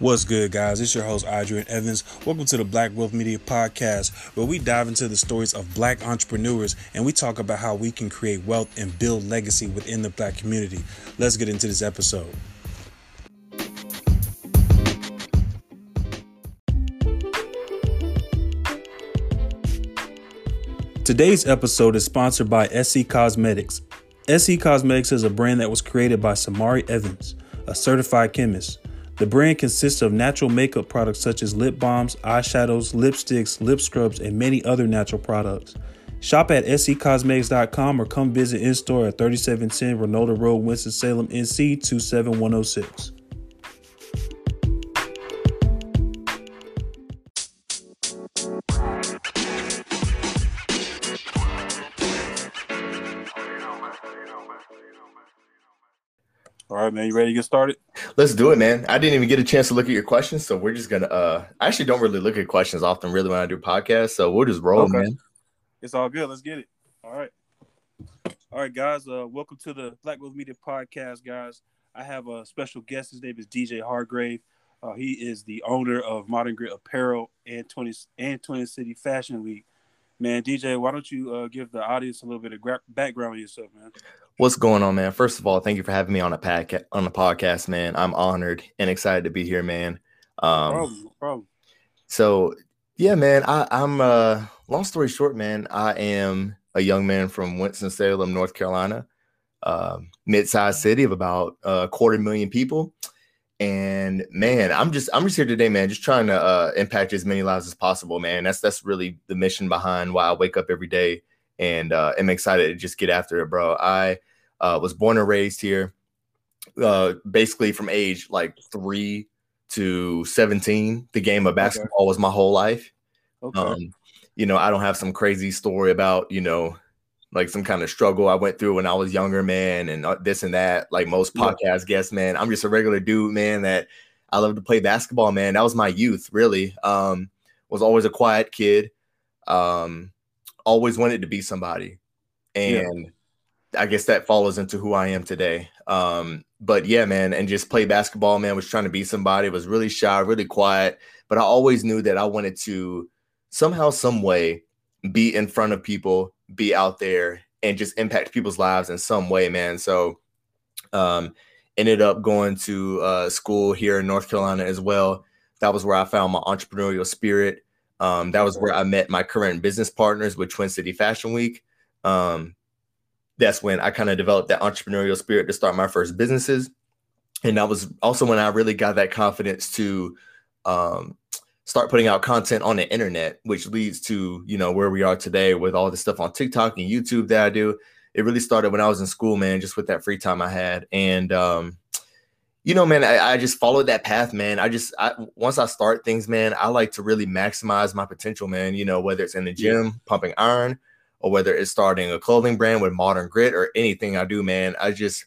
What's good, guys? It's your host, Adrian Evans. Welcome to the Black Wealth Media Podcast, where we dive into the stories of black entrepreneurs and we talk about how we can create wealth and build legacy within the black community. Let's get into this episode. Today's episode is sponsored by SC Cosmetics. SC Cosmetics is a brand that was created by Samari Evans, a certified chemist. The brand consists of natural makeup products such as lip balms, eyeshadows, lipsticks, lip scrubs, and many other natural products. Shop at scosmetics.com or come visit in store at 3710 Reynolda Road, Winston-Salem, NC 27106. Right, man. You ready to get started? Let's do it, man. I didn't even get a chance to look at your questions, so we're just gonna. uh I actually don't really look at questions often, really, when I do podcasts. So we'll just roll, okay. man. It's all good. Let's get it. All right. All right, guys. Uh, welcome to the Black Wealth Media Podcast, guys. I have a special guest. His name is DJ Hargrave. Uh, he is the owner of Modern Grit Apparel and 20 and 20 City Fashion Week. Man, DJ, why don't you uh, give the audience a little bit of gra- background on yourself, man? What's going on, man? First of all, thank you for having me on a pack on the podcast, man. I'm honored and excited to be here, man. Um, no problem, no problem. So, yeah, man. I, I'm. Uh, long story short, man. I am a young man from Winston Salem, North Carolina, uh, mid-sized city of about a quarter million people. And man, I'm just I'm just here today, man, just trying to uh, impact as many lives as possible, man. That's that's really the mission behind why I wake up every day and uh, am excited to just get after it, bro. I uh, was born and raised here, uh, basically from age like three to 17. The game of basketball okay. was my whole life. Okay. Um, you know, I don't have some crazy story about you know like some kind of struggle I went through when I was younger, man, and uh, this and that. Like most podcast yeah. guests, man, I'm just a regular dude, man. That I love to play basketball, man. That was my youth, really. Um, was always a quiet kid. Um, always wanted to be somebody, and yeah. I guess that follows into who I am today. Um, but yeah, man, and just play basketball, man. Was trying to be somebody. Was really shy, really quiet, but I always knew that I wanted to somehow, some way, be in front of people be out there and just impact people's lives in some way, man. So um ended up going to uh, school here in North Carolina as well. That was where I found my entrepreneurial spirit. Um, that was where I met my current business partners with Twin City Fashion Week. Um, that's when I kind of developed that entrepreneurial spirit to start my first businesses. And that was also when I really got that confidence to um, start putting out content on the internet, which leads to, you know, where we are today with all the stuff on TikTok and YouTube that I do. It really started when I was in school, man, just with that free time I had. And, um, you know, man, I, I just followed that path, man. I just, I, once I start things, man, I like to really maximize my potential, man. You know, whether it's in the gym, yeah. pumping iron, or whether it's starting a clothing brand with modern grit or anything I do, man, I just,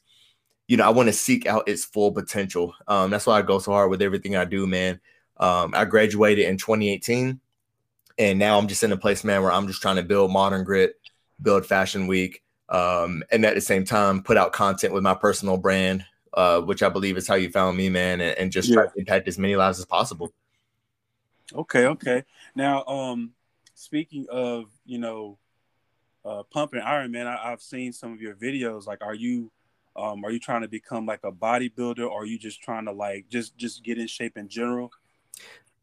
you know, I want to seek out its full potential. Um, that's why I go so hard with everything I do, man. Um, I graduated in 2018, and now I'm just in a place, man, where I'm just trying to build Modern Grit, build Fashion Week, um, and at the same time put out content with my personal brand, uh, which I believe is how you found me, man, and, and just yeah. try to impact as many lives as possible. Okay, okay. Now, um, speaking of, you know, uh, pumping iron, man, I, have seen some of your videos. Like, are you, um, are you trying to become like a bodybuilder, or are you just trying to like just just get in shape in general?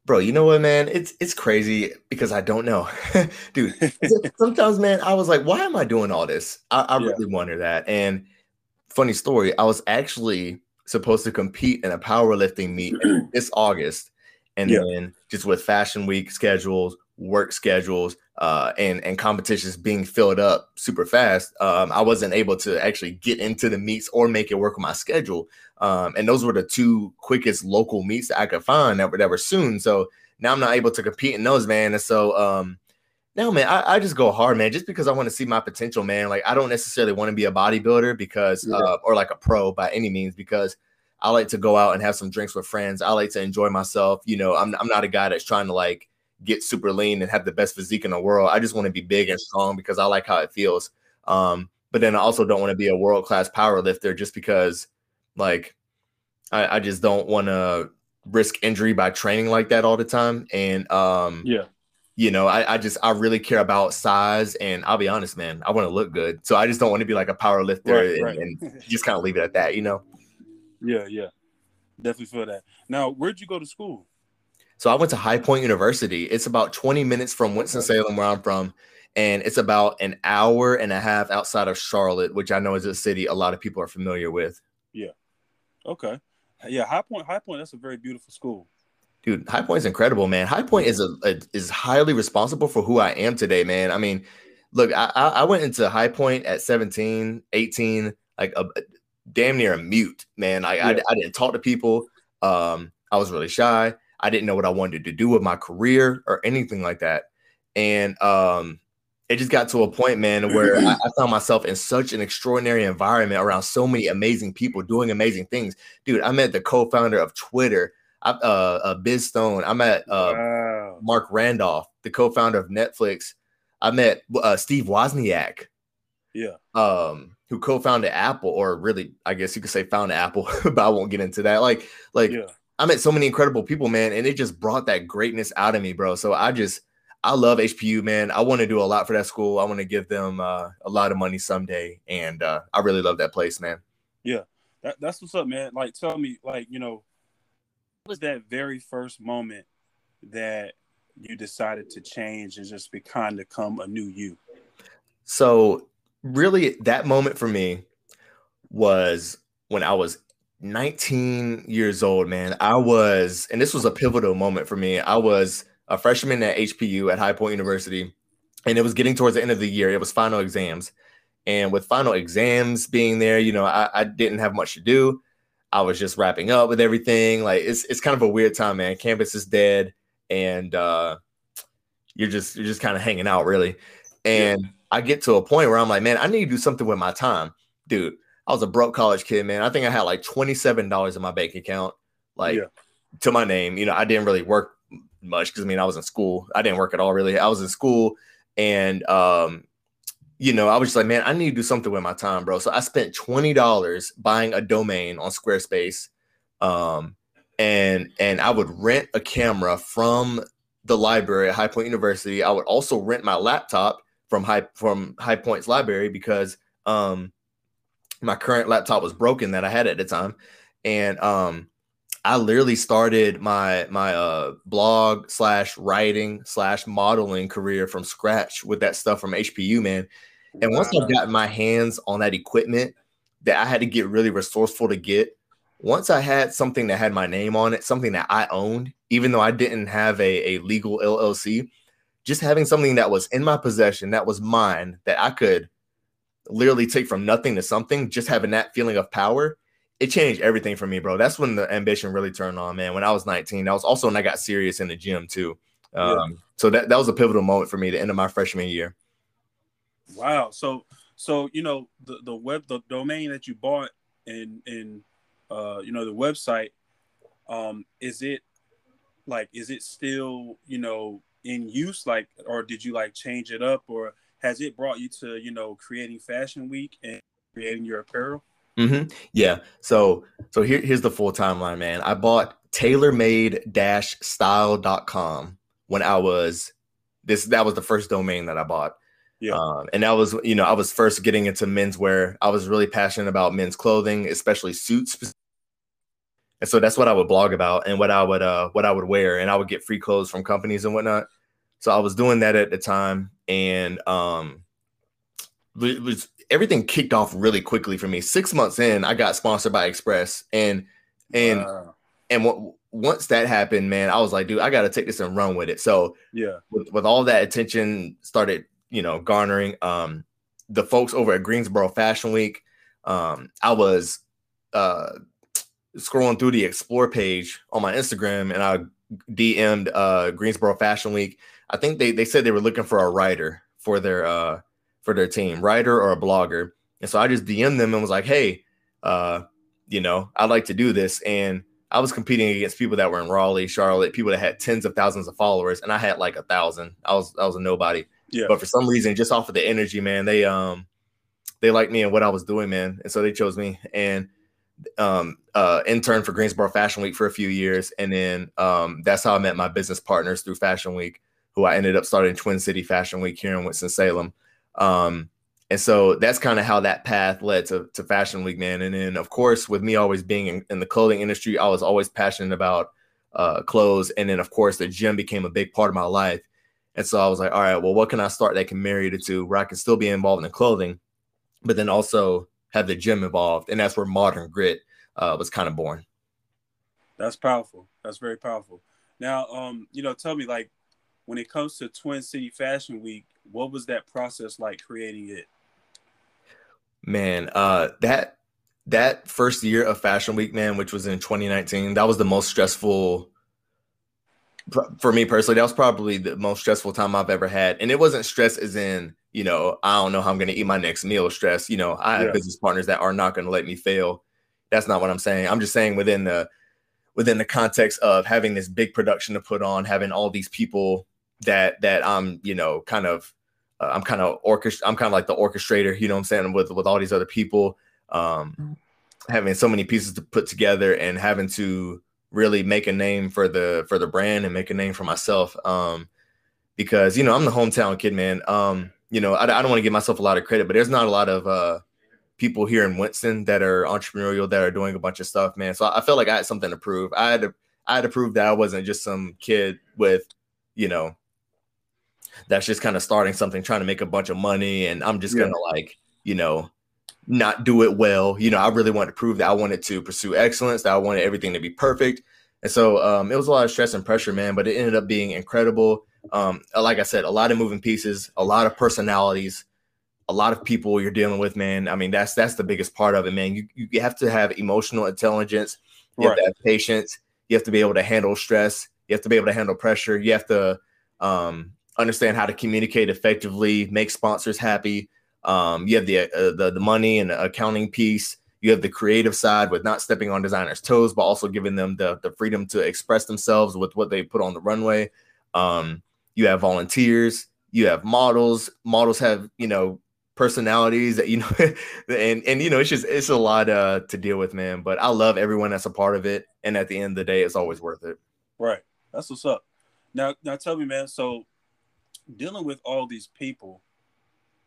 Bro, you know what, man? It's it's crazy because I don't know, dude. sometimes, man, I was like, why am I doing all this? I, I yeah. really wonder that. And funny story, I was actually supposed to compete in a powerlifting meet this August, and yeah. then just with Fashion Week schedules, work schedules, uh, and and competitions being filled up super fast, um, I wasn't able to actually get into the meets or make it work with my schedule. Um, and those were the two quickest local meets that I could find that were that were soon. So now I'm not able to compete in those, man. And so um, now, man, I, I, just go hard, man, just because I want to see my potential, man. Like I don't necessarily want to be a bodybuilder because yeah. uh, or like a pro by any means because I like to go out and have some drinks with friends. I like to enjoy myself. You know, I'm I'm not a guy that's trying to like get super lean and have the best physique in the world. I just want to be big and strong because I like how it feels. Um, but then I also don't want to be a world class power lifter just because like I, I just don't want to risk injury by training like that all the time. And um, yeah, you know, I, I just I really care about size, and I'll be honest, man, I want to look good, so I just don't want to be like a power lifter right, and, right. and just kind of leave it at that, you know. Yeah, yeah, definitely feel that. Now, where'd you go to school? So I went to High Point University. It's about 20 minutes from Winston Salem, where I'm from, and it's about an hour and a half outside of Charlotte, which I know is a city a lot of people are familiar with. Yeah. Okay. Yeah, High Point. High Point. That's a very beautiful school. Dude, High Point's incredible, man. High Point is a, a, is highly responsible for who I am today, man. I mean, look, I, I went into High Point at 17, 18, like a, a damn near a mute, man. I, yeah. I, I didn't talk to people. Um, I was really shy. I didn't know what I wanted to do with my career or anything like that. And um, it just got to a point, man, where I, I, found myself in such an extraordinary environment around so many amazing people doing amazing things. Dude, I met the co-founder of Twitter, uh, uh Biz Stone. I met uh, wow. Marc Randolph, the co-founder of Netflix. I met uh, Steve Wozniak. Yeah. Um, who co-founded Apple, or really, I guess you could say founded Apple, but I won't get into that. Like, like yeah. I met so many incredible people, man, and it just brought that greatness out of me, bro. So I just I love HPU, man. I want to do a lot for that school. I want to give them uh, a lot of money someday, and uh, I really love that place, man. Yeah, that, that's what's up, man. Like, tell me, like, you know, what was that very first moment that you decided to change and just be kind of come a new you? So, really, that moment for me was when I was 19 years old, man. I was, and this was a pivotal moment for me. I was a freshman at HPU at High Point University, and it was getting towards the end of the year. It was final exams, and with final exams being there, you know, I, I didn't have much to do. I was just wrapping up with everything. Like it's it's kind of a weird time, man. Campus is dead, and uh, you're just you're just kind of hanging out, really. And yeah. I get to a point where I'm like, man, I need to do something with my time, dude. I was a broke college kid, man. I think I had like twenty seven dollars in my bank account, like yeah. to my name. You know, I didn't really work much because I mean I was in school. I didn't work at all really. I was in school and um you know, I was just like, man, I need to do something with my time, bro. So I spent $20 buying a domain on Squarespace. Um and and I would rent a camera from the library at High Point University. I would also rent my laptop from High from High Point's library because um my current laptop was broken that I had at the time. And um I literally started my my uh blog slash writing slash modeling career from scratch with that stuff from HPU, man. And wow. once I got my hands on that equipment that I had to get really resourceful to get, once I had something that had my name on it, something that I owned, even though I didn't have a, a legal LLC, just having something that was in my possession, that was mine, that I could literally take from nothing to something, just having that feeling of power it changed everything for me, bro. That's when the ambition really turned on, man. When I was 19, that was also when I got serious in the gym too. Um, yeah. So that that was a pivotal moment for me, the end of my freshman year. Wow. So so you know the the web the domain that you bought and and uh you know the website, um, is it like is it still you know in use like or did you like change it up or has it brought you to you know creating fashion week and creating your apparel? Mm-hmm. Yeah. So so here, here's the full timeline, man. I bought tailormade-style.com when I was this that was the first domain that I bought. Yeah. Um, and that was, you know, I was first getting into menswear. I was really passionate about men's clothing, especially suits. And so that's what I would blog about and what I would uh what I would wear. And I would get free clothes from companies and whatnot. So I was doing that at the time. And um it was everything kicked off really quickly for me. Six months in, I got sponsored by Express, and and wow. and w- once that happened, man, I was like, dude, I got to take this and run with it. So yeah, with, with all that attention started, you know, garnering, um, the folks over at Greensboro Fashion Week, um, I was uh scrolling through the explore page on my Instagram, and I DM'd uh Greensboro Fashion Week. I think they they said they were looking for a writer for their uh for their team, writer or a blogger. And so I just DM'd them and was like, hey, uh, you know, I'd like to do this. And I was competing against people that were in Raleigh, Charlotte, people that had tens of thousands of followers, and I had like a thousand. I was I was a nobody. Yeah. But for some reason, just off of the energy, man, they um they liked me and what I was doing, man. And so they chose me. And um, uh, intern for Greensboro Fashion Week for a few years, and then um, that's how I met my business partners through Fashion Week, who I ended up starting Twin City Fashion Week here in Winston Salem. Um, and so that's kind of how that path led to, to Fashion Week, man. And then, of course, with me always being in, in the clothing industry, I was always passionate about uh, clothes. And then, of course, the gym became a big part of my life. And so I was like, all right, well, what can I start that can marry the two where I can still be involved in the clothing, but then also have the gym involved? And that's where Modern Grit uh, was kind of born. That's powerful. That's very powerful. Now, um, you know, tell me, like, when it comes to Twin City Fashion Week, what was that process like creating it? Man, uh, that that first year of Fashion Week, man, which was in 2019, that was the most stressful for me personally. That was probably the most stressful time I've ever had, and it wasn't stress as in you know I don't know how I'm going to eat my next meal. Stress, you know, I have yeah. business partners that are not going to let me fail. That's not what I'm saying. I'm just saying within the within the context of having this big production to put on, having all these people that that I'm you know kind of uh, I'm kind of orchestra. I'm kind of like the orchestrator, you know what I'm saying, with with all these other people, um, mm. having so many pieces to put together and having to really make a name for the for the brand and make a name for myself. Um, because you know I'm the hometown kid, man. Um, you know I, I don't want to give myself a lot of credit, but there's not a lot of uh, people here in Winston that are entrepreneurial that are doing a bunch of stuff, man. So I, I felt like I had something to prove. I had to I had to prove that I wasn't just some kid with, you know, that's just kind of starting something, trying to make a bunch of money, and I'm just yeah. gonna like, you know, not do it well. You know, I really wanted to prove that I wanted to pursue excellence, that I wanted everything to be perfect. And so um, it was a lot of stress and pressure, man, but it ended up being incredible. Um, like I said, a lot of moving pieces, a lot of personalities, a lot of people you're dealing with, man. I mean, that's that's the biggest part of it, man. You you have to have emotional intelligence, you right. have to have patience, you have to be able to handle stress, you have to be able to handle pressure, you have to um, understand how to communicate effectively, make sponsors happy. Um, you have the, uh, the the money and the accounting piece. You have the creative side with not stepping on designers' toes, but also giving them the the freedom to express themselves with what they put on the runway. Um, you have volunteers. You have models. Models have you know personalities that you know, and and you know it's just it's a lot uh, to deal with, man. But I love everyone that's a part of it, and at the end of the day, it's always worth it. Right. That's what's up. Now, now tell me, man. So dealing with all these people,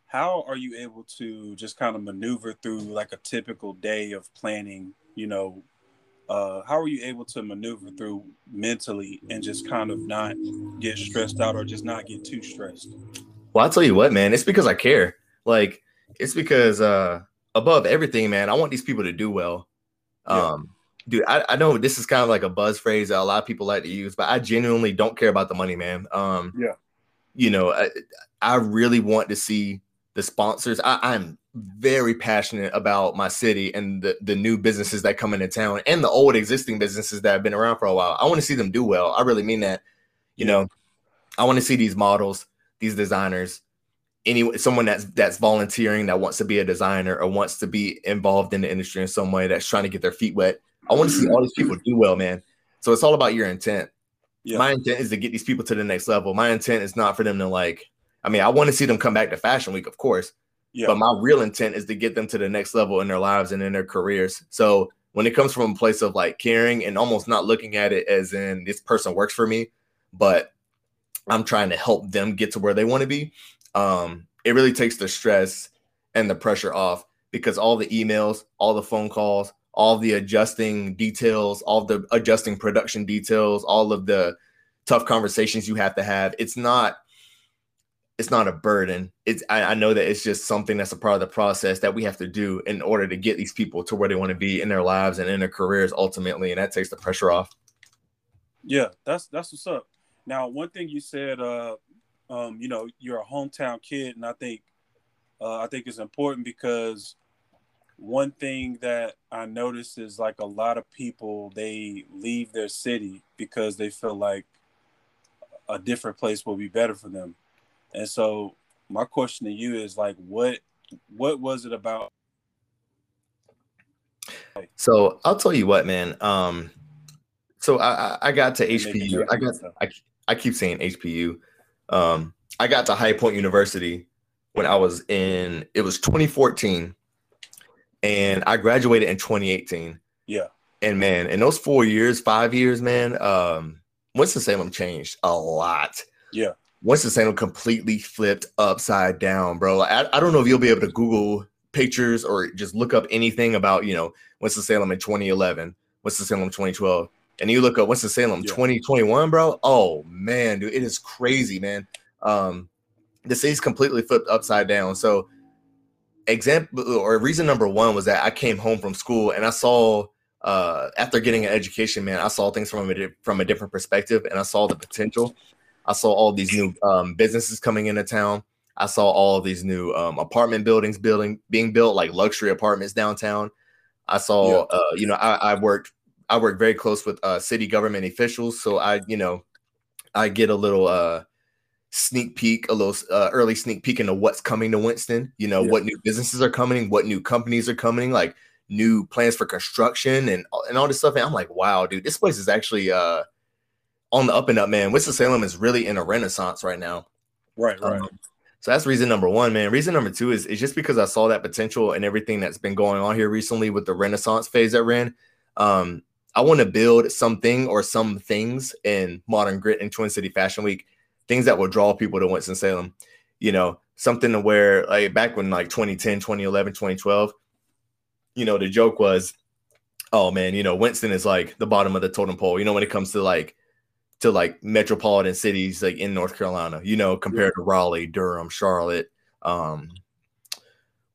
how are you able to just kind of maneuver through like a typical day of planning? You know, uh, how are you able to maneuver through mentally and just kind of not get stressed out or just not get too stressed? Well, I'll tell you what, man, it's because I care. Like, it's because uh, above everything, man, I want these people to do well. Yeah. Um, dude, I, I know this is kind of like a buzz phrase that a lot of people like to use, but I genuinely don't care about the money, man. Um, yeah you know, I, I really want to see the sponsors. I, am very passionate about my city and the, the new businesses that come into town and the old existing businesses that have been around for a while. I want to see them do well. I really mean that. You know, I want to see these models, these designers, any someone that's that's volunteering that wants to be a designer or wants to be involved in the industry in some way that's trying to get their feet wet. I want to see all these people do well, man. So it's all about your intent. Yeah. My intent is to get these people to the next level. My intent is not for them to like. I mean, I want to see them come back to Fashion Week, of course. Yeah. But my real intent is to get them to the next level in their lives and in their careers. So when it comes from a place of like caring and almost not looking at it as in this person works for me, but I'm trying to help them get to where they want to be. Um, it really takes the stress and the pressure off because all the emails, all the phone calls, all the adjusting details, all the adjusting production details, all of the tough conversations you have to have. It's not it's not a burden. It's I, I, know that it's just something that's a part of the process that we have to do in order to get these people to where they want to be in their lives and in their careers ultimately, and that takes the pressure off. Yeah, that's that's what's up. Now, one thing you said, uh, um, you know, you're a hometown kid, and I think uh, I think it's important because one thing that I noticed is like a lot of people they leave their city because they feel like a different place will be better for them. And so my question to you is like what what was it about so I'll tell you what, man. Um, so I, I got to HPU. I got I, I keep saying HPU. Um, I got to High Point University when I was in it was 2014 and I graduated in 2018. Yeah. And man, in those four years, five years, man, um, Winston Salem changed a lot. Yeah. Winston Salem completely flipped upside down, bro. I, I don't know if you'll be able to Google pictures or just look up anything about, you know, Winston Salem in 2011, Winston Salem 2012, and you look up Winston Salem yeah. 2021, bro. Oh man, dude, it is crazy, man. Um, the city's completely flipped upside down. So, example or reason number one was that I came home from school and I saw uh, after getting an education, man, I saw things from a from a different perspective, and I saw the potential. I saw all these new um, businesses coming into town. I saw all these new um, apartment buildings building being built, like luxury apartments downtown. I saw, yeah. uh, you know, I, I, worked I work very close with uh, city government officials, so I, you know, I get a little uh, sneak peek, a little uh, early sneak peek into what's coming to Winston. You know, yeah. what new businesses are coming, what new companies are coming, like new plans for construction and and all this stuff. And I'm like, wow, dude, this place is actually uh on the up and up, man. Winston Salem is really in a renaissance right now. Right, right. Um, so that's reason number one, man. Reason number two is, is just because I saw that potential and everything that's been going on here recently with the Renaissance phase that ran. Um, I want to build something or some things in Modern Grit and Twin City Fashion Week, things that will draw people to Winston Salem. You know, something to where like back when like 2010, 2011, 2012, you know, the joke was, oh man, you know, Winston is like the bottom of the totem pole. You know, when it comes to like to like metropolitan cities like in North Carolina, you know, compared yeah. to Raleigh, Durham, Charlotte, um,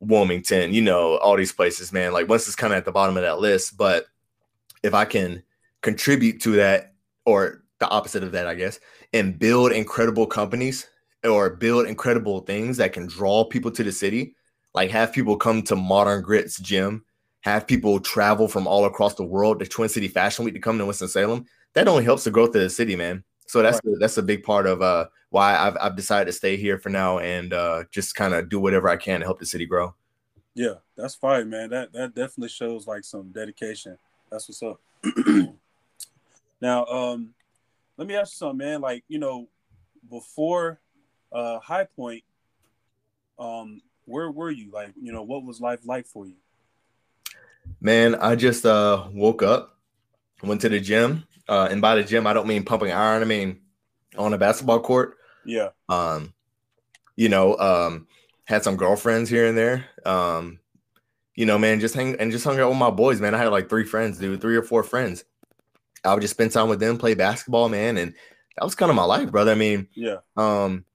Wilmington, you know, all these places, man. Like once it's kind of at the bottom of that list. But if I can contribute to that, or the opposite of that, I guess, and build incredible companies or build incredible things that can draw people to the city, like have people come to Modern Grits gym, have people travel from all across the world to Twin City Fashion Week to come to Winston Salem that only helps the growth of the city, man. So that's right. that's a big part of uh, why I've I've decided to stay here for now and uh, just kind of do whatever I can to help the city grow. Yeah, that's fine, man. That that definitely shows like some dedication. That's what's up. now, um, let me ask you something, man. Like you know, before uh, High Point, um, where were you? Like you know, what was life like for you? Man, I just uh woke up, went to the gym, uh, and by the gym, I don't mean pumping iron. I mean on a basketball court. Yeah. Um, you know, um, had some girlfriends here and there. Um, you know, man, just hang and just hung out with my boys, man. I had like three friends, dude, three or four friends. I would just spend time with them, play basketball, man, and that was kind of my life, brother. I mean, yeah. Um,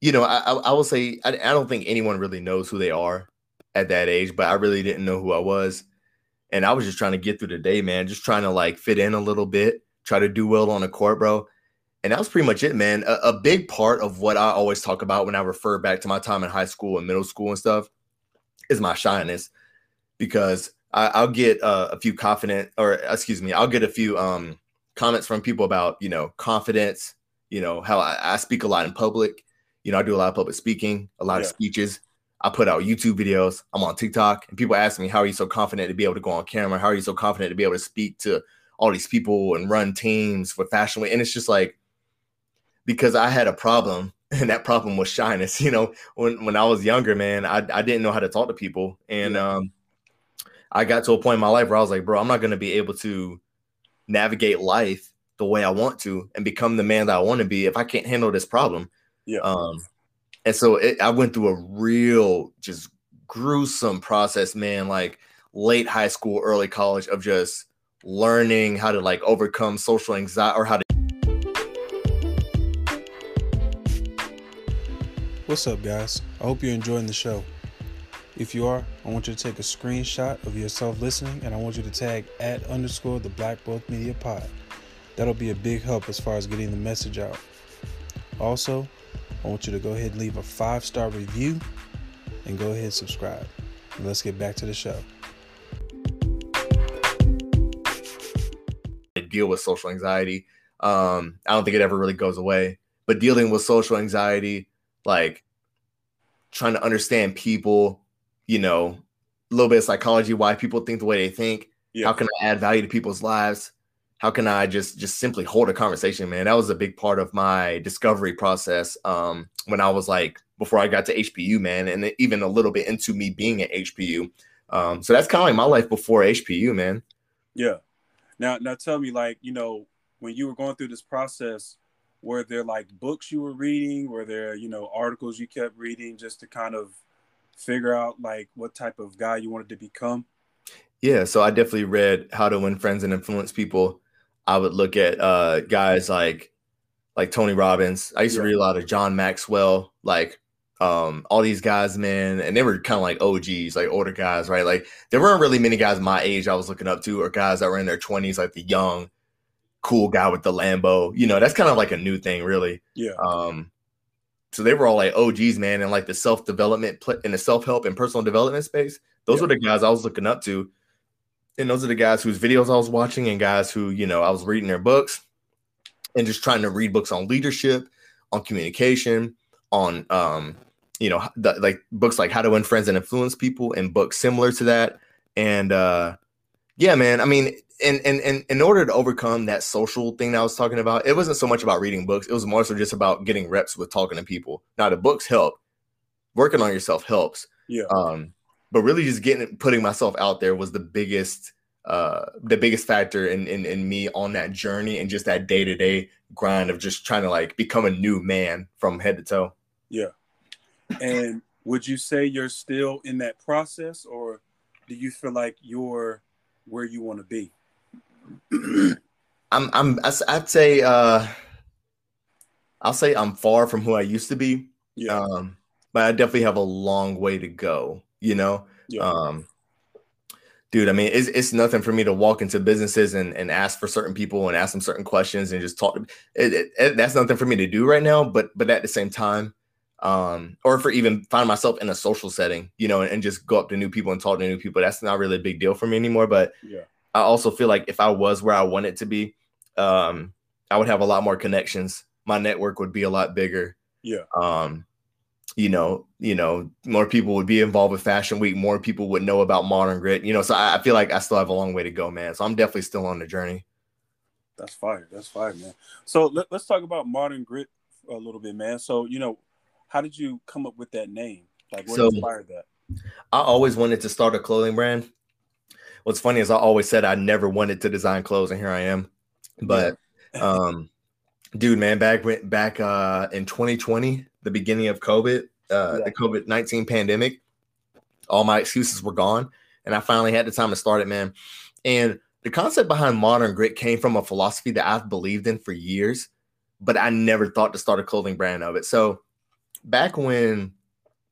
you know, I, I, I will say I, I don't think anyone really knows who they are at that age, but I really didn't know who I was. And I was just trying to get through the day, man. Just trying to like fit in a little bit, try to do well on the court, bro. And that was pretty much it, man. A, a big part of what I always talk about when I refer back to my time in high school and middle school and stuff is my shyness, because I, will get uh, a few confident, or excuse me, I'll get a few um, comments from people about you know confidence, you know how I, I, speak a lot in public. You know, I do a lot of public speaking, a lot yeah. of speeches, I put out YouTube videos. I'm on TikTok, and people ask me, "How are you so confident to be able to go on camera? How are you so confident to be able to speak to all these people and run teams for Fashion Week?" And it's just like because I had a problem, and that problem was shyness. You know, when when I was younger, man, I I didn't know how to talk to people, and um, I got to a point in my life where I was like, "Bro, I'm not going to be able to navigate life the way I want to and become the man that I want to be if I can't handle this problem." Yeah. Um, and so it, I went through a real, just gruesome process, man. Like late high school, early college of just learning how to like overcome social anxiety or how to. What's up, guys? I hope you're enjoying the show. If you are, I want you to take a screenshot of yourself listening and I want you to tag at underscore the Black Book Media Pod. That'll be a big help as far as getting the message out. Also, I want you to go ahead and leave a five star review and go ahead and subscribe. And let's get back to the show. Deal with social anxiety. Um, I don't think it ever really goes away, but dealing with social anxiety, like trying to understand people, you know, a little bit of psychology, why people think the way they think. Yeah. How can I add value to people's lives? How can I just just simply hold a conversation, man? That was a big part of my discovery process um, when I was like before I got to HPU, man, and even a little bit into me being at HPU. Um, so that's kind of like my life before HPU, man. Yeah. Now, now tell me, like, you know, when you were going through this process, were there like books you were reading? Were there, you know, articles you kept reading just to kind of figure out like what type of guy you wanted to become? Yeah, so I definitely read How to Win Friends and Influence People. I would look at uh, guys like like Tony Robbins. I used yeah. to read a lot of John Maxwell, like um, all these guys, man, and they were kind of like OGs, like older guys, right? Like there weren't really many guys my age I was looking up to, or guys that were in their twenties, like the young, cool guy with the Lambo. You know, that's kind of like a new thing, really. Yeah. Um, so they were all like OGs, man, and like the self development in the self help and personal development space. Those yeah. were the guys I was looking up to and those are the guys whose videos I was watching and guys who, you know, I was reading their books and just trying to read books on leadership, on communication, on um, you know, the, like books like How to Win Friends and Influence People and books similar to that. And uh yeah, man, I mean, and, and, in, in order to overcome that social thing that I was talking about, it wasn't so much about reading books, it was more so just about getting reps with talking to people. Now the books help. Working on yourself helps. Yeah. Um, but really just getting putting myself out there was the biggest uh the biggest factor in, in in me on that journey and just that day-to-day grind of just trying to like become a new man from head to toe. Yeah. And would you say you're still in that process or do you feel like you're where you want to be? I'm i'm i'd say uh i'll say i'm far from who i used to be. Yeah. Um but i definitely have a long way to go you know? Yeah. um dude i mean it's, it's nothing for me to walk into businesses and, and ask for certain people and ask them certain questions and just talk. To it, it, it, that's nothing for me to do right now but but at the same time um or for even find myself in a social setting you know and, and just go up to new people and talk to new people that's not really a big deal for me anymore but yeah. I also feel like if i was where i wanted to be um i would have a lot more connections. My network would be a lot bigger. Yeah. Um you know, you know, more people would be involved with Fashion Week, more people would know about Modern Grit, you know. So I, I feel like I still have a long way to go, man. So I'm definitely still on the journey. That's fire. That's fire, man. So let, us talk about Modern Grit a little bit, man. So you know, how did you come up with that name? Like, what so, inspired that? I always wanted to start a clothing brand. What's funny is I always said I never wanted to design clothes, and here I am. But, yeah. um, dude, man, back back uh in 2020, the beginning of COVID, uh, yeah. the COVID 19 pandemic, all my excuses were gone. And I finally had the time to start it, man. And the concept behind modern grit came from a philosophy that I've believed in for years, but I never thought to start a clothing brand of it. So back when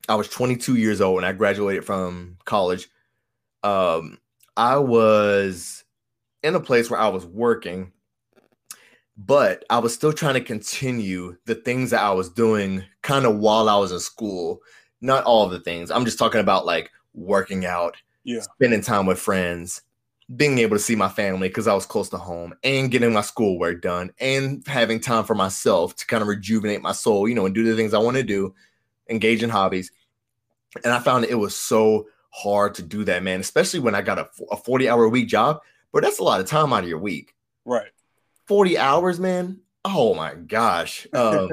I was 22 years old and I graduated from college, um, I was in a place where I was working but I was still trying to continue the things that I was doing kind of while I was in school. Not all the things. I'm just talking about like working out, yeah. spending time with friends, being able to see my family because I was close to home, and getting my schoolwork done, and having time for myself to kind of rejuvenate my soul, you know, and do the things I want to do, engage in hobbies. And I found it was so hard to do that, man, especially when I got a, a 40 hour week job. But that's a lot of time out of your week. Right. 40 hours, man. Oh my gosh. Um,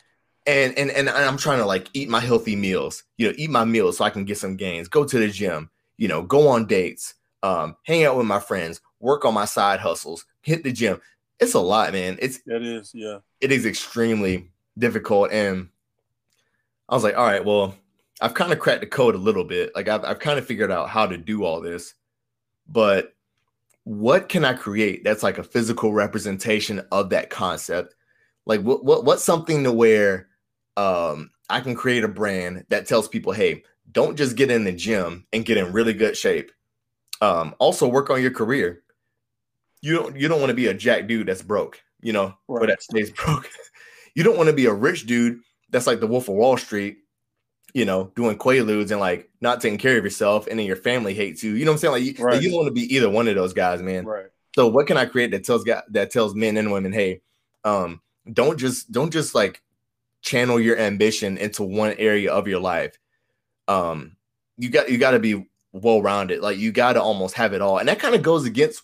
and, and and I'm trying to like eat my healthy meals, you know, eat my meals so I can get some gains, go to the gym, you know, go on dates, um, hang out with my friends, work on my side hustles, hit the gym. It's a lot, man. It's it is, yeah. It is extremely difficult. And I was like, all right, well, I've kind of cracked the code a little bit. Like I've I've kind of figured out how to do all this, but what can I create that's like a physical representation of that concept? Like what what what's something to where um I can create a brand that tells people, hey, don't just get in the gym and get in really good shape. Um, also work on your career. You don't you don't want to be a jack dude that's broke, you know, right. or that stays broke. you don't want to be a rich dude that's like the Wolf of Wall Street you know, doing quaaludes and like not taking care of yourself, and then your family hates you. You know what I'm saying? Like you, right. like, you don't want to be either one of those guys, man. Right. So what can I create that tells that tells men and women, hey, um, don't just don't just like channel your ambition into one area of your life. Um, you got you got to be well rounded. Like you got to almost have it all, and that kind of goes against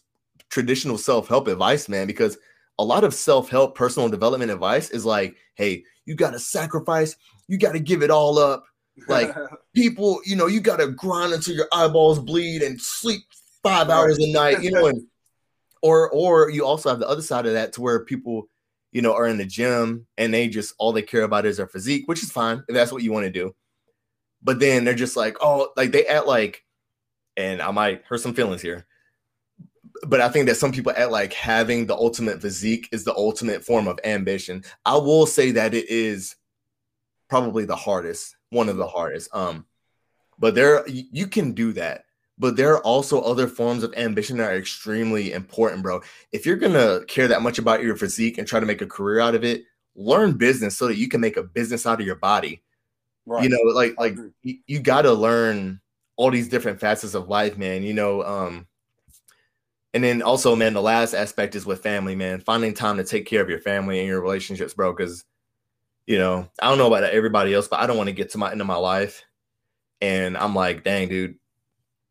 traditional self help advice, man, because a lot of self help, personal development advice is like, hey, you got to sacrifice, you got to give it all up Like people, you know, you gotta grind until your eyeballs bleed and sleep five hours a night, you know, and or or you also have the other side of that to where people, you know, are in the gym and they just all they care about is their physique, which is fine if that's what you want to do. But then they're just like, oh, like they act like, and I might hurt some feelings here but I think that some people act like having the ultimate physique is the ultimate form of ambition. I will say that it is probably the hardest, one of the hardest. Um, but there you can do that. But there are also other forms of ambition that are extremely important, bro. If you're gonna care that much about your physique and try to make a career out of it, learn business so that you can make a business out of your body. Right. You know, like like you, you got to learn all these different facets of life, man. You know, um, and then also, man, the last aspect is with family, man. Finding time to take care of your family and your relationships, bro. Because, you know, I don't know about everybody else, but I don't want to get to my end of my life, and I'm like, dang, dude,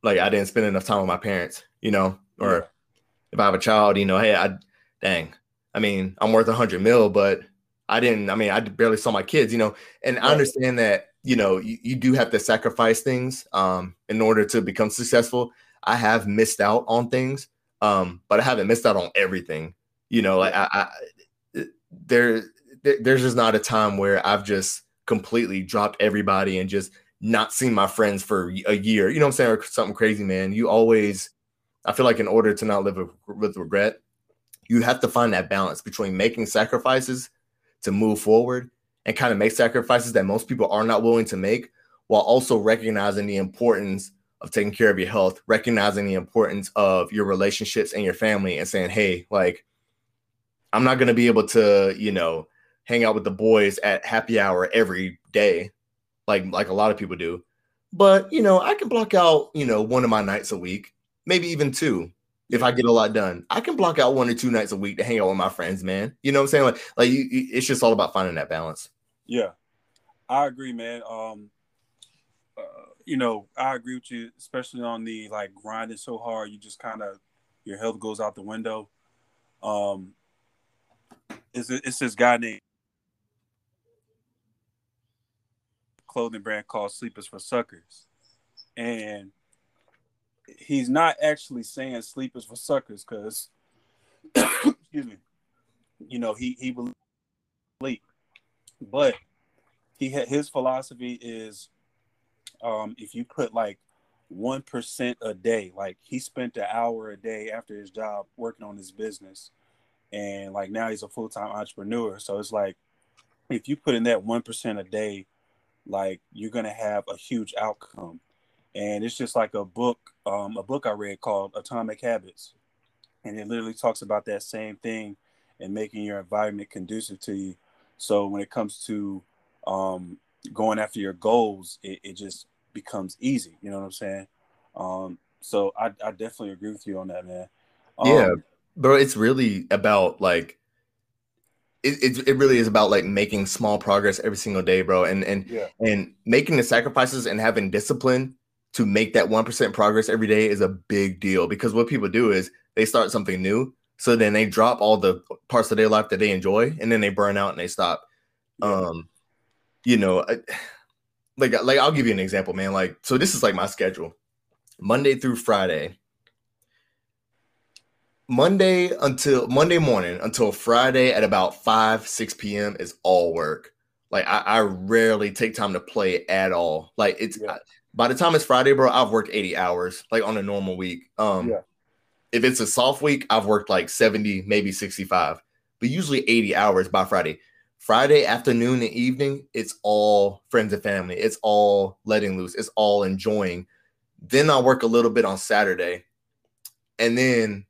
like I didn't spend enough time with my parents, you know, or yeah. if I have a child, you know, hey, I, dang, I mean, I'm worth a hundred mil, but I didn't. I mean, I barely saw my kids, you know, and I understand that, you know, you, you do have to sacrifice things um, in order to become successful. I have missed out on things um, but I haven't missed out on everything. You know, like I, I there, there's just not a time where I've just completely dropped everybody and just not seen my friends for a year. You know what I'm saying? Or something crazy, man. You always, I feel like in order to not live with, regret, you have to find that balance between making sacrifices to move forward and kind of make sacrifices that most people are not willing to make while also recognizing the importance of taking care of your health, recognizing the importance of your relationships and your family, and saying, hey, like, I'm not going to be able to, you know, hang out with the boys at happy hour every day, like like a lot of people do. But you know, I can block out, you know, one of my nights a week, maybe even two, if I get a lot done. I can block out one or two nights a week to hang out with my friends, man. You know what I'm saying? Like, like you, it's just all about finding that balance. Yeah, I agree, man. Um, uh, you know, I agree with you, especially on the like grinding so hard, you just kind of your health goes out the window. Um, it's it's this guy named clothing brand called Sleepers for Suckers, and he's not actually saying sleepers for suckers because, excuse me, you know he he believes sleep, but he had his philosophy is um, if you put like one percent a day, like he spent an hour a day after his job working on his business, and like now he's a full time entrepreneur. So it's like if you put in that one percent a day, like you're gonna have a huge outcome. And it's just like a book, um, a book I read called Atomic Habits, and it literally talks about that same thing and making your environment conducive to you. So when it comes to um, going after your goals, it, it just becomes easy. You know what I'm saying? Um, so I, I definitely agree with you on that, man. Um, yeah, bro. It's really about like it, it, it really is about like making small progress every single day, bro, and and yeah. and making the sacrifices and having discipline to make that one percent progress every day is a big deal because what people do is they start something new, so then they drop all the parts of their life that they enjoy, and then they burn out and they stop. Yeah. Um, you know. I, like like I'll give you an example, man. Like so this is like my schedule. Monday through Friday. Monday until Monday morning until Friday at about 5, 6 p.m. is all work. Like I, I rarely take time to play at all. Like it's yeah. by the time it's Friday, bro, I've worked 80 hours, like on a normal week. Um yeah. if it's a soft week, I've worked like 70, maybe 65, but usually 80 hours by Friday. Friday afternoon and evening, it's all friends and family. It's all letting loose. It's all enjoying. Then I'll work a little bit on Saturday. And then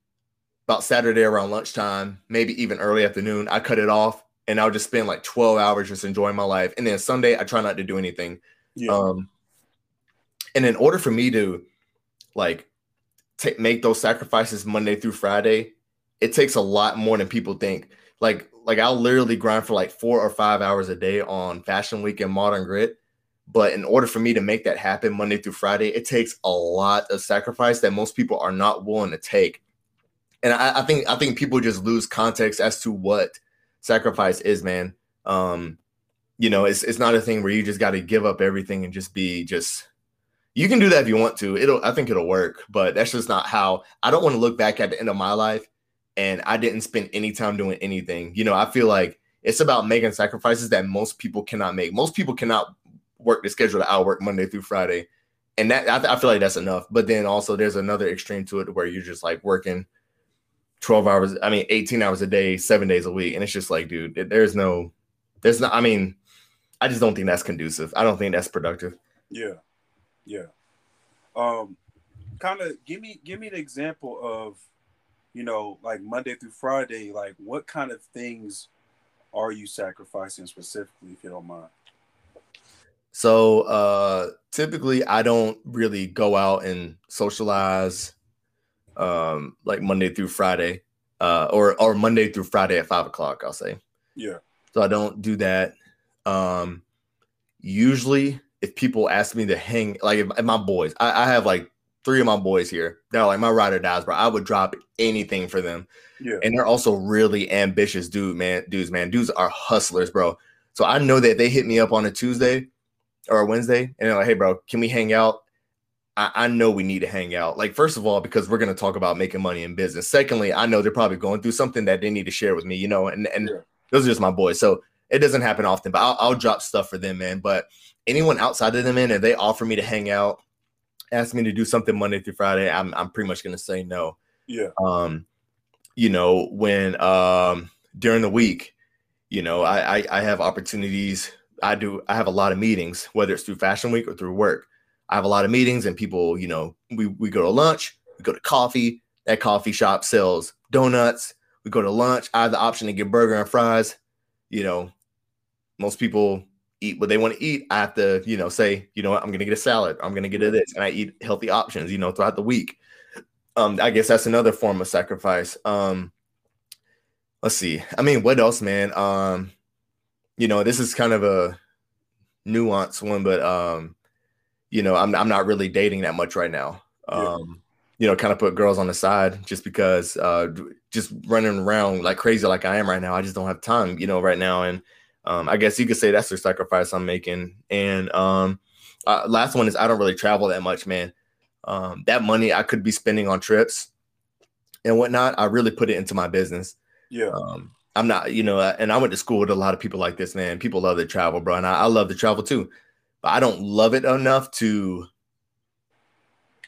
about Saturday around lunchtime, maybe even early afternoon, I cut it off and I'll just spend like 12 hours just enjoying my life. And then Sunday, I try not to do anything. Yeah. Um, and in order for me to like t- make those sacrifices Monday through Friday, it takes a lot more than people think. Like like I'll literally grind for like four or five hours a day on Fashion Week and Modern Grit. But in order for me to make that happen Monday through Friday, it takes a lot of sacrifice that most people are not willing to take. And I, I think I think people just lose context as to what sacrifice is, man. Um, you know, it's it's not a thing where you just got to give up everything and just be just. You can do that if you want to. It'll, I think it'll work, but that's just not how. I don't want to look back at the end of my life and I didn't spend any time doing anything. You know, I feel like it's about making sacrifices that most people cannot make. Most people cannot work the schedule that I work Monday through Friday, and that I, I feel like that's enough. But then also there's another extreme to it where you're just like working 12 hours, I mean 18 hours a day, seven days a week, and it's just like, dude, there's no, there's not. I mean, I just don't think that's conducive. I don't think that's productive. Yeah, yeah. Um, kind of give me give me an example of, you know, like Monday through Friday, like what kind of things are you sacrificing specifically, if you don't mind? So uh typically I don't really go out and socialize um like Monday through Friday. Uh or or Monday through Friday at five o'clock, I'll say. Yeah. So I don't do that. Um, usually, if people ask me to hang, like if, if my boys, I, I, have like three of my boys here. They're like my rider dies, bro. I would drop anything for them. Yeah. And they're also really ambitious dude, man. Dudes, man. Dudes are hustlers, bro. So I know that they hit me up on a Tuesday or a Wednesday and they're like, hey, bro, can we hang out? I, I know we need to hang out. Like, first of all, because we're gonna talk about making money in business. Secondly, I know they're probably going through something that they need to share with me, you know, and and yeah. those are just my boys. So it doesn't happen often, but I'll, I'll drop stuff for them, man. But anyone outside of them, man, if they offer me to hang out, ask me to do something Monday through Friday, I'm I'm pretty much gonna say no. Yeah. Um, you know, when um during the week, you know, I, I I have opportunities. I do I have a lot of meetings, whether it's through Fashion Week or through work. I have a lot of meetings and people, you know, we, we go to lunch, we go to coffee. That coffee shop sells donuts. We go to lunch. I have the option to get burger and fries you know, most people eat what they want to eat. I have to, you know, say, you know what, I'm gonna get a salad, I'm gonna get a this, and I eat healthy options, you know, throughout the week. Um, I guess that's another form of sacrifice. Um, let's see. I mean, what else, man? Um, you know, this is kind of a nuanced one, but um, you know, I'm I'm not really dating that much right now. Um, yeah. you know, kind of put girls on the side just because uh just running around like crazy like I am right now. I just don't have time, you know, right now. And um, I guess you could say that's the sacrifice I'm making. And um, uh, last one is I don't really travel that much, man. Um, that money I could be spending on trips and whatnot, I really put it into my business. Yeah. Um, I'm not, you know, and I went to school with a lot of people like this, man. People love to travel, bro, and I, I love to travel too, but I don't love it enough to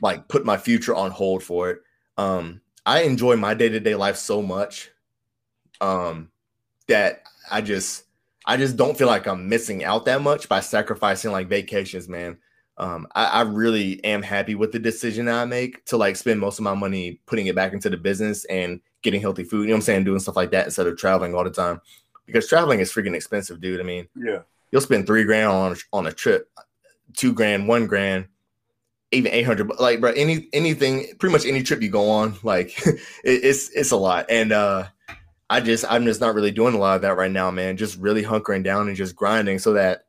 like put my future on hold for it. Um, I enjoy my day to day life so much um, that I just I just don't feel like I'm missing out that much by sacrificing like vacations, man. Um, I, I, really am happy with the decision I make to like spend most of my money putting it back into the business and getting healthy food. You know what I'm saying? Doing stuff like that instead of traveling all the time because traveling is freaking expensive, dude. I mean, yeah, you'll spend three grand on on a trip, two grand, one grand, even 800 like bro any anything pretty much any trip you go on like it, it's it's a lot. And uh i just i'm just not really doing a lot of that right now man. Just really hunkering down and just grinding so that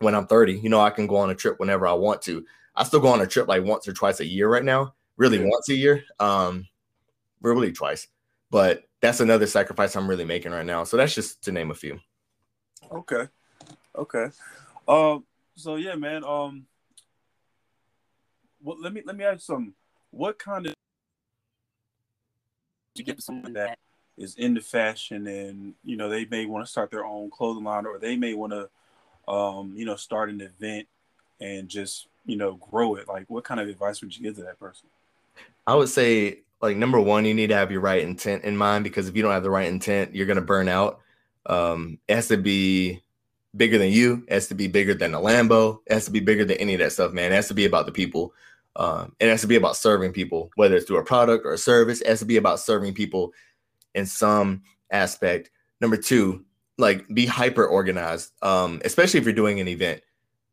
when i'm 30 you know i can go on a trip whenever i want to. I still go on a trip like once or twice a year right now really yeah. once a year um really twice. But that's another sacrifice i'm really making right now. So that's just to name a few. Okay okay. Um so yeah man um well, let me let me ask some. What kind of to get someone that is into fashion and you know they may want to start their own clothing line or they may want to um, you know start an event and just you know grow it like what kind of advice would you give to that person? I would say like number one you need to have your right intent in mind because if you don't have the right intent you're going to burn out. Um, it has to be bigger than you it has to be bigger than a lambo it has to be bigger than any of that stuff man it has to be about the people um, it has to be about serving people, whether it's through a product or a service. It has to be about serving people in some aspect. Number two, like be hyper organized, um, especially if you're doing an event.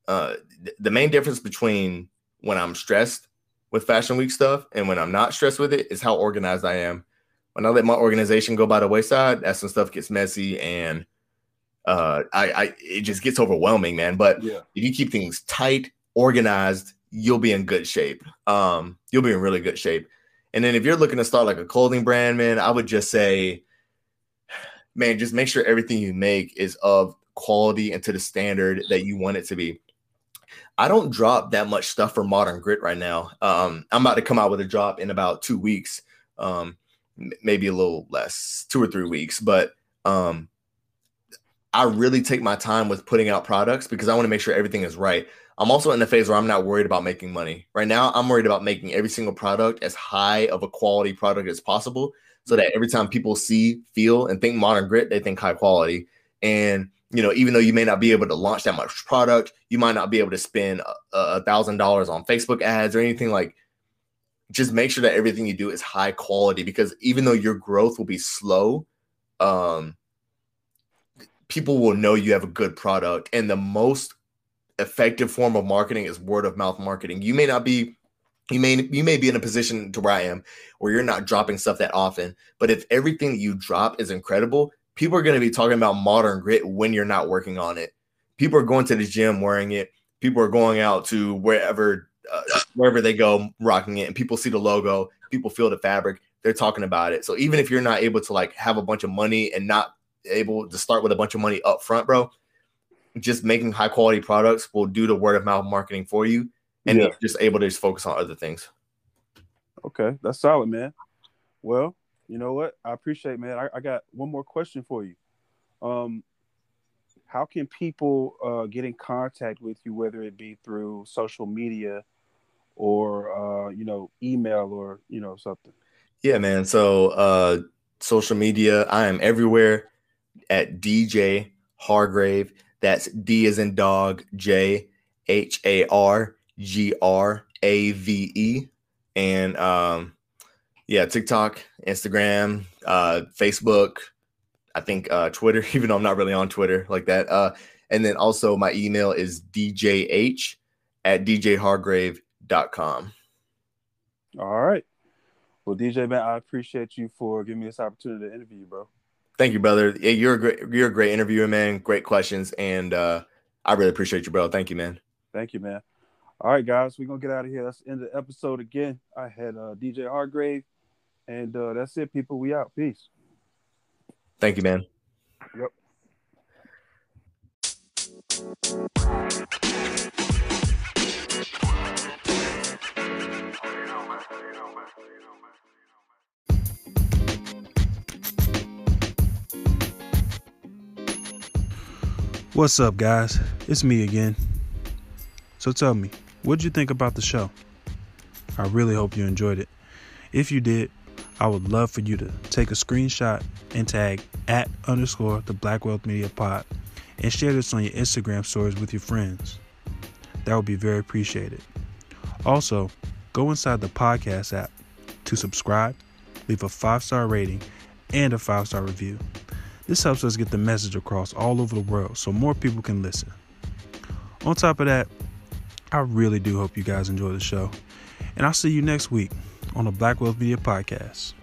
Uh, th- the main difference between when I'm stressed with Fashion Week stuff and when I'm not stressed with it is how organized I am. When I let my organization go by the wayside, that's when stuff gets messy and uh, I, I it just gets overwhelming, man. But yeah. if you keep things tight, organized, you'll be in good shape. Um, you'll be in really good shape. And then if you're looking to start like a clothing brand, man, I would just say, man, just make sure everything you make is of quality and to the standard that you want it to be. I don't drop that much stuff for modern grit right now. Um, I'm about to come out with a drop in about two weeks, um, maybe a little less, two or three weeks. But um, I really take my time with putting out products because I want to make sure everything is right. I'm also in a phase where I'm not worried about making money. Right now, I'm worried about making every single product as high of a quality product as possible so that every time people see, feel, and think modern grit, they think high quality. And you know, even though you may not be able to launch that much product, you might not be able to spend a thousand dollars on Facebook ads or anything like. Just make sure that everything you do is high quality because even though your growth will be slow, um, people will know you have a good product. And the most effective form of marketing is word of mouth marketing. You may not be you may you may be in a position to where I am where you're not dropping stuff that often, but if everything that you drop is incredible, people are going to be talking about modern grit when you're not working on it. People are going to the gym wearing it. People are going out to wherever uh, wherever they go rocking it and people see the logo, people feel the fabric, they're talking about it. So even if you're not able to like have a bunch of money and not able to start with a bunch of money up front, bro, just making high quality products will do the word of mouth marketing for you and yeah. just able to just focus on other things. Okay, that's solid, man. Well, you know what? I appreciate, man. I, I got one more question for you. Um, how can people uh, get in contact with you, whether it be through social media or uh, you know email or you know something? Yeah, man. So uh, social media, I am everywhere at DJ Hargrave. That's D as in dog, J H A R G R A V E, and um, yeah, TikTok, Instagram, uh, Facebook, I think uh, Twitter, even though I'm not really on Twitter like that. Uh, and then also my email is djh at djhargrave.com. All right. Well, DJ man, I appreciate you for giving me this opportunity to interview you, bro. Thank you, brother. You're a great, you're a great interviewer, man. Great questions, and uh, I really appreciate you, bro. Thank you, man. Thank you, man. All right, guys, we're gonna get out of here. That's the end of the episode again. I had uh, DJ Hargrave and uh, that's it, people. We out. Peace. Thank you, man. Yep. What's up, guys? It's me again. So tell me, what did you think about the show? I really hope you enjoyed it. If you did, I would love for you to take a screenshot and tag at underscore the Black Wealth Media Pod and share this on your Instagram stories with your friends. That would be very appreciated. Also, go inside the podcast app to subscribe, leave a five star rating, and a five star review. This helps us get the message across all over the world so more people can listen. On top of that, I really do hope you guys enjoy the show. And I'll see you next week on the Black Wealth Media Podcast.